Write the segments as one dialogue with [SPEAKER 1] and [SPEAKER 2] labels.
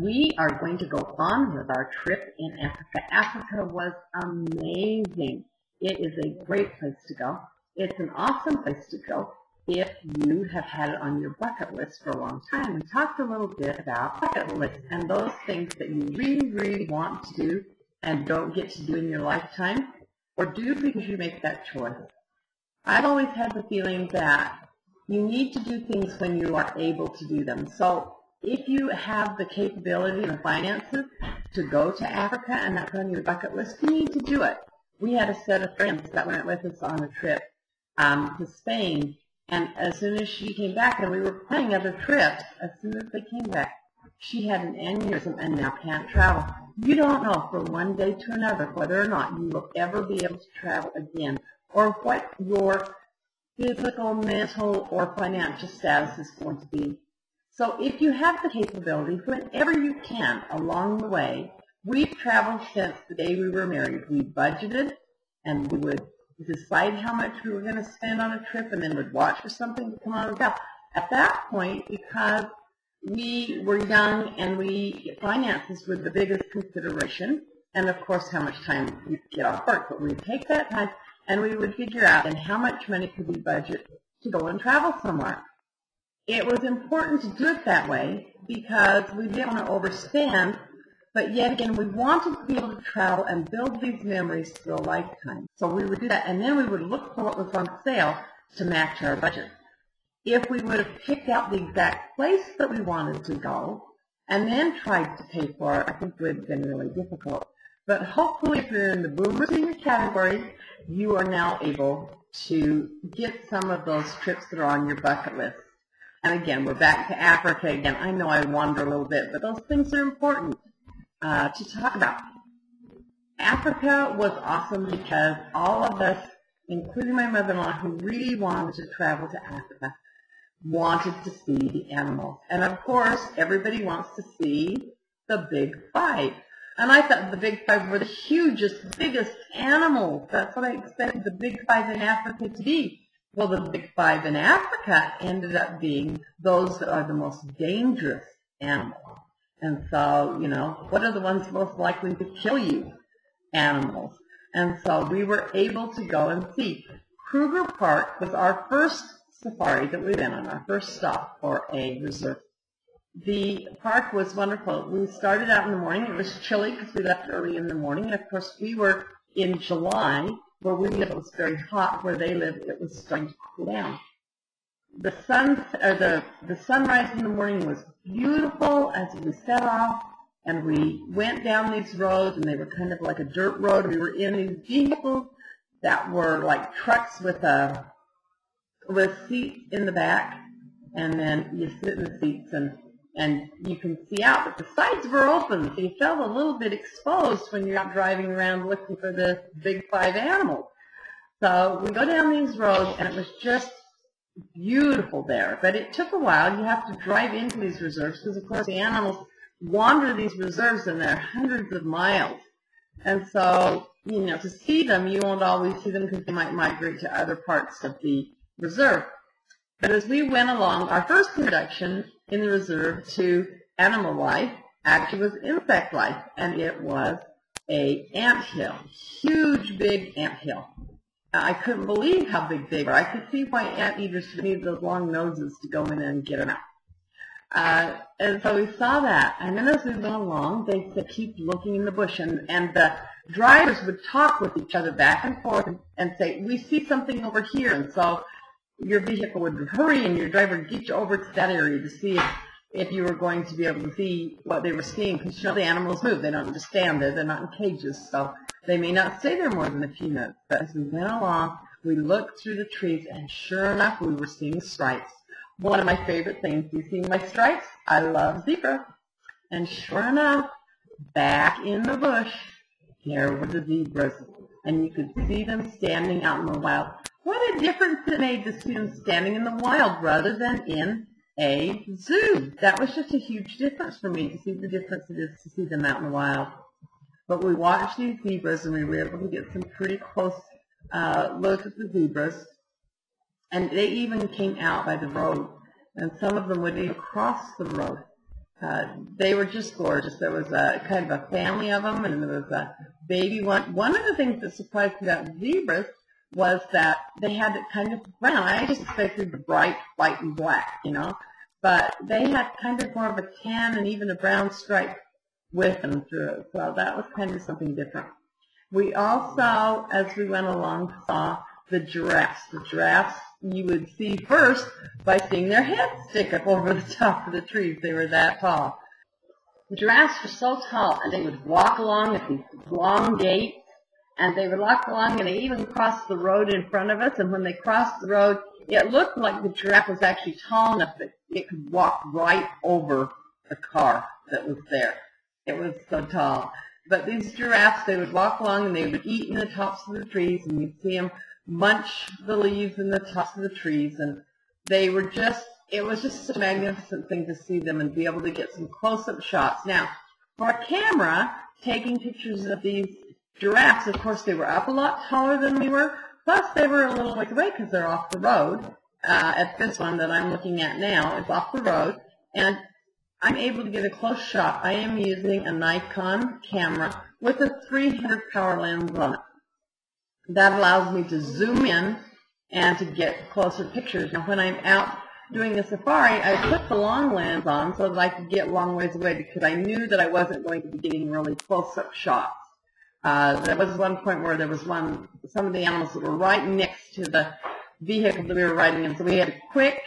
[SPEAKER 1] We are going to go on with our trip in Africa. Africa was amazing. It is a great place to go. It's an awesome place to go if you have had it on your bucket list for a long time. We talked a little bit about bucket lists and those things that you really, really want to do and don't get to do in your lifetime or do because you make that choice. I've always had the feeling that you need to do things when you are able to do them. So if you have the capability and the finances to go to Africa and that's on your bucket list, you need to do it. We had a set of friends that went with us on a trip um, to Spain, and as soon as she came back, and we were planning other trips, as soon as they came back, she had an aneurysm and now can't travel. You don't know from one day to another whether or not you will ever be able to travel again or what your physical, mental, or financial status is going to be. So if you have the capability, whenever you can along the way, we've traveled since the day we were married. We budgeted and we would decide how much we were going to spend on a trip and then would watch for something to come on the At that point, because we were young and we finances were the biggest consideration, and of course how much time we get off work, but we'd take that time and we would figure out then how much money could we budget to go and travel somewhere. It was important to do it that way because we didn't want to overspend, but yet again, we wanted to be able to travel and build these memories for a lifetime. So we would do that, and then we would look for what was on sale to match our budget. If we would have picked out the exact place that we wanted to go, and then tried to pay for it, I think it would have been really difficult. But hopefully if you're in the boomer senior category, you are now able to get some of those trips that are on your bucket list. And again, we're back to Africa again. I know I wander a little bit, but those things are important uh, to talk about. Africa was awesome because all of us, including my mother-in-law, who really wanted to travel to Africa, wanted to see the animals. And of course, everybody wants to see the big five. And I thought the big five were the hugest, biggest animals. That's what I expected the big five in Africa to be. Well, the big five in Africa ended up being those that are the most dangerous animals. And so, you know, what are the ones most likely to kill you? Animals. And so we were able to go and see. Kruger Park was our first safari that we went on, our first stop for a reserve. The park was wonderful. We started out in the morning. It was chilly because we left early in the morning. And of course, we were in July where we live, it was very hot. Where they live, it was starting to cool down. The sun, or the the sunrise in the morning was beautiful as we set off, and we went down these roads, and they were kind of like a dirt road. We were in these vehicles that were like trucks with a with seats in the back, and then you sit in the seats and and you can see out, but the sides were open, so you felt a little bit exposed when you're out driving around looking for the big five animals. So we go down these roads, and it was just beautiful there. But it took a while. You have to drive into these reserves because, of course, the animals wander these reserves, and they're hundreds of miles. And so, you know, to see them, you won't always see them because they might migrate to other parts of the reserve. But as we went along, our first introduction in the reserve to animal life actually was insect life, and it was a ant hill, huge big ant hill. I couldn't believe how big they were. I could see why ant eaters need those long noses to go in and get them out. Uh, and so we saw that. And then as we went along, they said, keep looking in the bush. And, and the drivers would talk with each other back and forth and, and say, we see something over here. And so your vehicle would hurry and your driver would get you over to that area to see if, if you were going to be able to see what they were seeing. Because you know the animals move. They don't just stand there. They're not in cages. So they may not stay there more than a few minutes. But as we went along, we looked through the trees and sure enough, we were seeing stripes. One of my favorite things. You see my stripes? I love zebra. And sure enough, back in the bush, there were the zebras. And you could see them standing out in the wild. What a difference it made to see them standing in the wild rather than in a zoo. That was just a huge difference for me to see the difference it is to see them out in the wild. But we watched these zebras and we were able to get some pretty close uh, looks at the zebras. And they even came out by the road, and some of them would even cross the road. Uh, they were just gorgeous. There was a kind of a family of them, and there was a baby one. One of the things that surprised me about zebras was that they had kind of brown. I just expected bright white and black, you know, but they had kind of more of a tan and even a brown stripe with them through. So that was kind of something different. We also, as we went along, saw the giraffes. The giraffes you would see first by seeing their heads stick up over the top of the trees. They were that tall. The giraffes were so tall, and they would walk along at these long gaits, and they would walk along, and they even crossed the road in front of us. And when they crossed the road, it looked like the giraffe was actually tall enough that it could walk right over the car that was there. It was so tall. But these giraffes, they would walk along and they would eat in the tops of the trees, and you'd see them munch the leaves in the tops of the trees, and they were just, it was just a magnificent thing to see them and be able to get some close-up shots. Now, for a camera, taking pictures of these giraffes, of course, they were up a lot taller than we were, plus they were a little ways away because they're off the road. Uh, at this one that I'm looking at now, it's off the road, and I'm able to get a close shot. I am using a Nikon camera with a 300 power lens on it that allows me to zoom in and to get closer pictures. Now, when I'm out doing a safari, I put the long lens on so that I could get long ways away because I knew that I wasn't going to be getting really close-up shots. Uh, there was one point where there was one, some of the animals that were right next to the vehicle that we were riding in, so we had a quick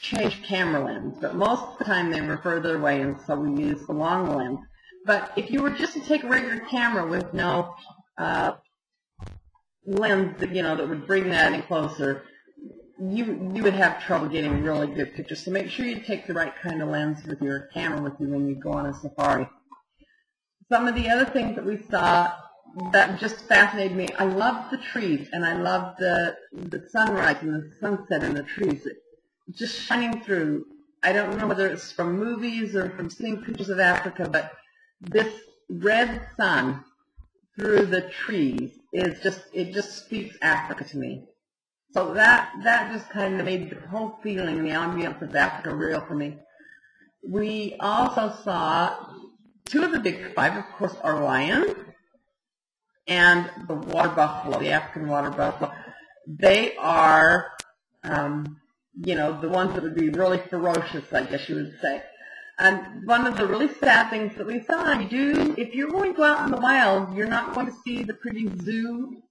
[SPEAKER 1] change camera lens, but most of the time they were further away, and so we used the long lens. But if you were just to take a regular camera with no uh, lens that, you know, that would bring that in closer, you you would have trouble getting really good pictures. So make sure you take the right kind of lens with your camera with you when you go on a safari. Some of the other things that we saw that just fascinated me, I loved the trees and I loved the the sunrise and the sunset and the trees. Just shining through. I don't know whether it's from movies or from seeing pictures of Africa, but this red sun through the trees is just it just speaks Africa to me. So that that just kind of made the whole feeling, the ambience of Africa real for me. We also saw two of the big five, of course, are lion and the water buffalo, the African water buffalo. They are, um, you know, the ones that would be really ferocious, I guess you would say. And one of the really sad things that we saw, you do, if you're going to go out in the wild, you're not going to see the pretty zoo.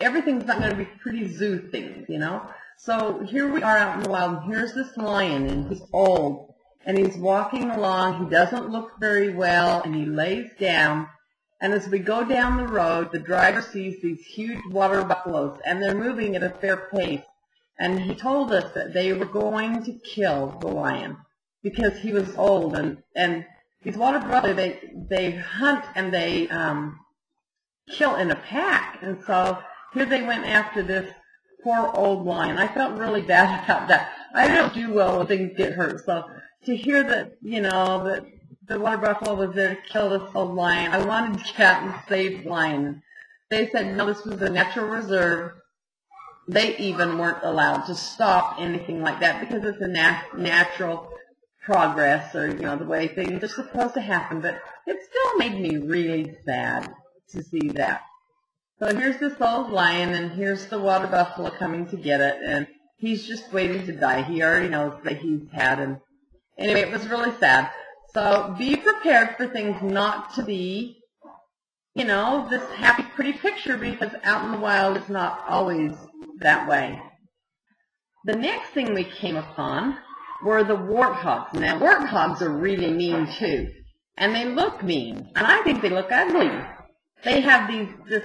[SPEAKER 1] Everything's not going to be pretty zoo things, you know? So here we are out in the wild, and here's this lion, and he's old, and he's walking along. He doesn't look very well, and he lays down. And as we go down the road, the driver sees these huge water buffaloes, and they're moving at a fair pace. And he told us that they were going to kill the lion because he was old and and these water buffalo they they hunt and they um, kill in a pack and so here they went after this poor old lion. I felt really bad about that. I don't do well when things get hurt, so to hear that you know that the water buffalo was there to kill this old lion, I wanted to get and save lion. They said no, this was a natural reserve. They even weren't allowed to stop anything like that because it's a nat- natural progress or, you know, the way things are supposed to happen, but it still made me really sad to see that. So here's this old lion, and here's the water buffalo coming to get it, and he's just waiting to die. He already knows that he's had, and anyway, it was really sad. So be prepared for things not to be, you know, this happy, pretty picture, because out in the wild it's not always that way. The next thing we came upon were the warthogs. Now, warthogs are really mean too, and they look mean, and I think they look ugly. They have these this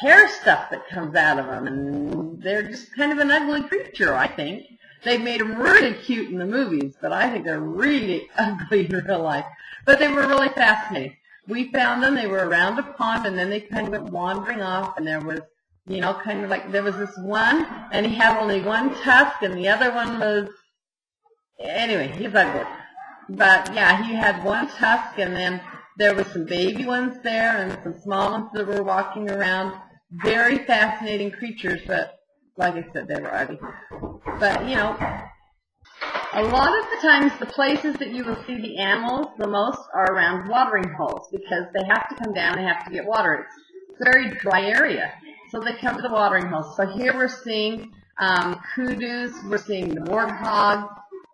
[SPEAKER 1] hair stuff that comes out of them, and they're just kind of an ugly creature. I think they've made them really cute in the movies, but I think they're really ugly in real life. But they were really fascinating. We found them. They were around a pond, and then they kind of went wandering off, and there was you know, kind of like there was this one, and he had only one tusk, and the other one was anyway, he's ugly. But yeah, he had one tusk, and then there were some baby ones there, and some small ones that were walking around. Very fascinating creatures, but like I said, they were ugly. But, you know, a lot of the times the places that you will see the animals the most are around watering holes because they have to come down, they have to get water. It's a very dry area. So they come to the watering holes. So here we're seeing um, kudus, we're seeing the warthog,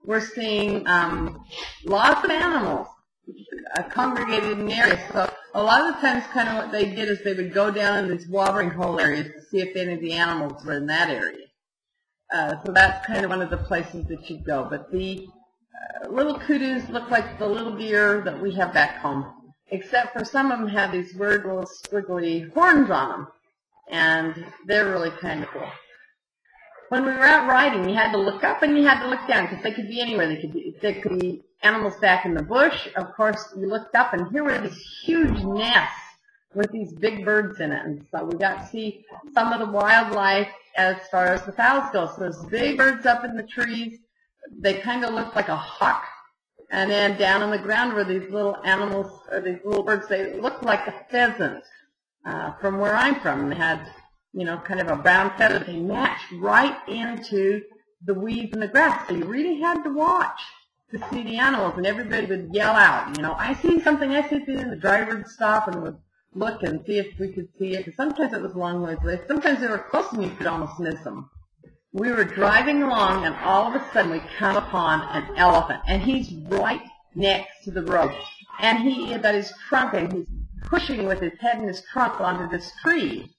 [SPEAKER 1] we're seeing um, lots of animals uh, congregated in the area. So a lot of the times kind of what they did is they would go down in these watering hole areas to see if any of the animals were in that area. Uh, so that's kind of one of the places that you'd go. But the uh, little kudus look like the little deer that we have back home, except for some of them have these weird little squiggly horns on them, and they're really kind of cool when we were out riding, you had to look up and you had to look down because they could be anywhere. They could be, there could be animals back in the bush. Of course, you looked up and here were these huge nests with these big birds in it. And so we got to see some of the wildlife as far as the fowls go. So those big birds up in the trees, they kind of looked like a hawk. And then down on the ground were these little animals, or these little birds. They looked like a pheasant uh, from where I'm from. They had you know, kind of a brown feather. They matched right into the weeds and the grass. So you really had to watch to see the animals, and everybody would yell out, you know, I see something, I see something. The driver would stop and would look and see if we could see it. Sometimes it was a long ways away. Sometimes they were close and you could almost miss them. We were driving along, and all of a sudden we come upon an elephant, and he's right next to the road. And he got his trunk, and he's pushing with his head and his trunk onto this tree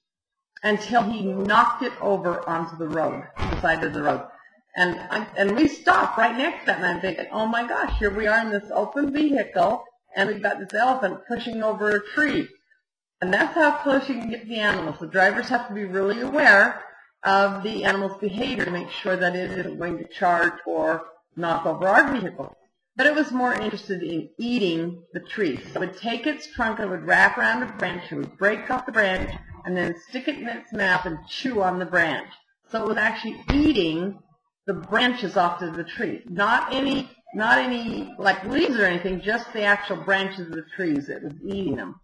[SPEAKER 1] until he knocked it over onto the road, the side of the road. And I, and we stopped right next to that, and I'm thinking, oh my gosh, here we are in this open vehicle, and we've got this elephant pushing over a tree. And that's how close you can get to the animals. The drivers have to be really aware of the animal's behavior to make sure that it isn't going to charge or knock over our vehicle. But it was more interested in eating the tree. So it would take its trunk and it would wrap around a branch, it would break off the branch, and then stick it in its mouth and chew on the branch. So it was actually eating the branches off of the tree. Not any, not any like leaves or anything, just the actual branches of the trees. It was eating them.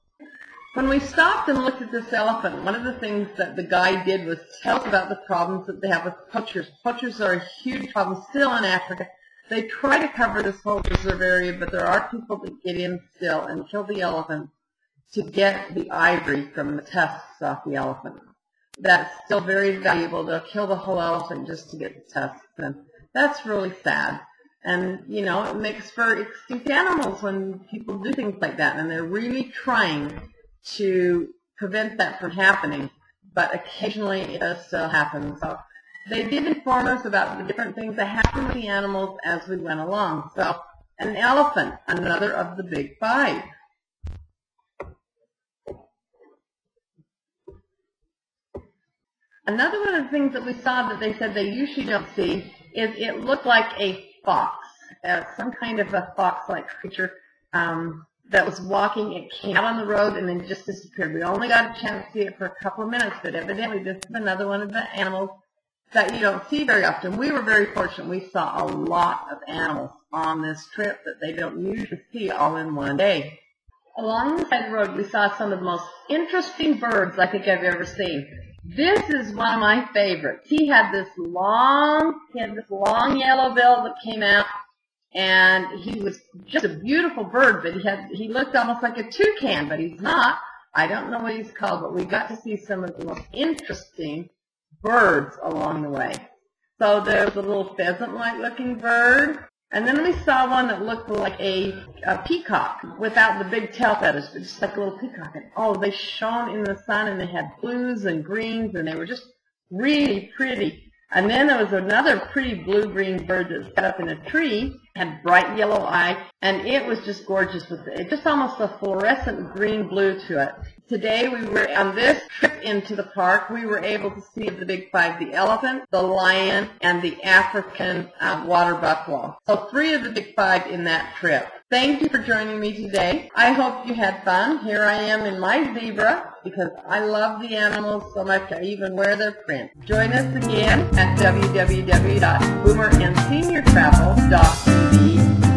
[SPEAKER 1] When we stopped and looked at this elephant, one of the things that the guide did was tell us about the problems that they have with poachers. Poachers are a huge problem still in Africa. They try to cover this whole reserve area, but there are people that get in still and kill the elephants to get the ivory from the tusks off the elephant. That's still very valuable. They'll kill the whole elephant just to get the tusks. And that's really sad. And, you know, it makes for extinct animals when people do things like that. And they're really trying to prevent that from happening. But occasionally it does still happen. So they did inform us about the different things that happen with the animals as we went along. So an elephant, another of the big five. Another one of the things that we saw that they said they usually don't see is it looked like a fox, uh, some kind of a fox-like creature um, that was walking. It came out on the road and then just disappeared. We only got a chance to see it for a couple of minutes, but evidently this is another one of the animals that you don't see very often. We were very fortunate. We saw a lot of animals on this trip that they don't usually see all in one day. Along the side of the road, we saw some of the most interesting birds I think I've ever seen. This is one of my favorites. He had this long, he had this long yellow bill that came out, and he was just a beautiful bird, but he had, he looked almost like a toucan, but he's not. I don't know what he's called, but we got to see some of the most interesting birds along the way. So there's a little pheasant-like looking bird. And then we saw one that looked like a, a peacock without the big tail feathers, but just like a little peacock. And oh, they shone in the sun and they had blues and greens and they were just really pretty. And then there was another pretty blue-green bird that sat up in a tree, had bright yellow eyes, and it was just gorgeous with it. Just almost a fluorescent green-blue to it. Today we were on this trip into the park, we were able to see the big five, the elephant, the lion, and the African uh, water buffalo. So three of the big five in that trip. Thank you for joining me today. I hope you had fun. Here I am in my zebra because I love the animals so much I even wear their print. Join us again at www.boomerandseniortravel.tv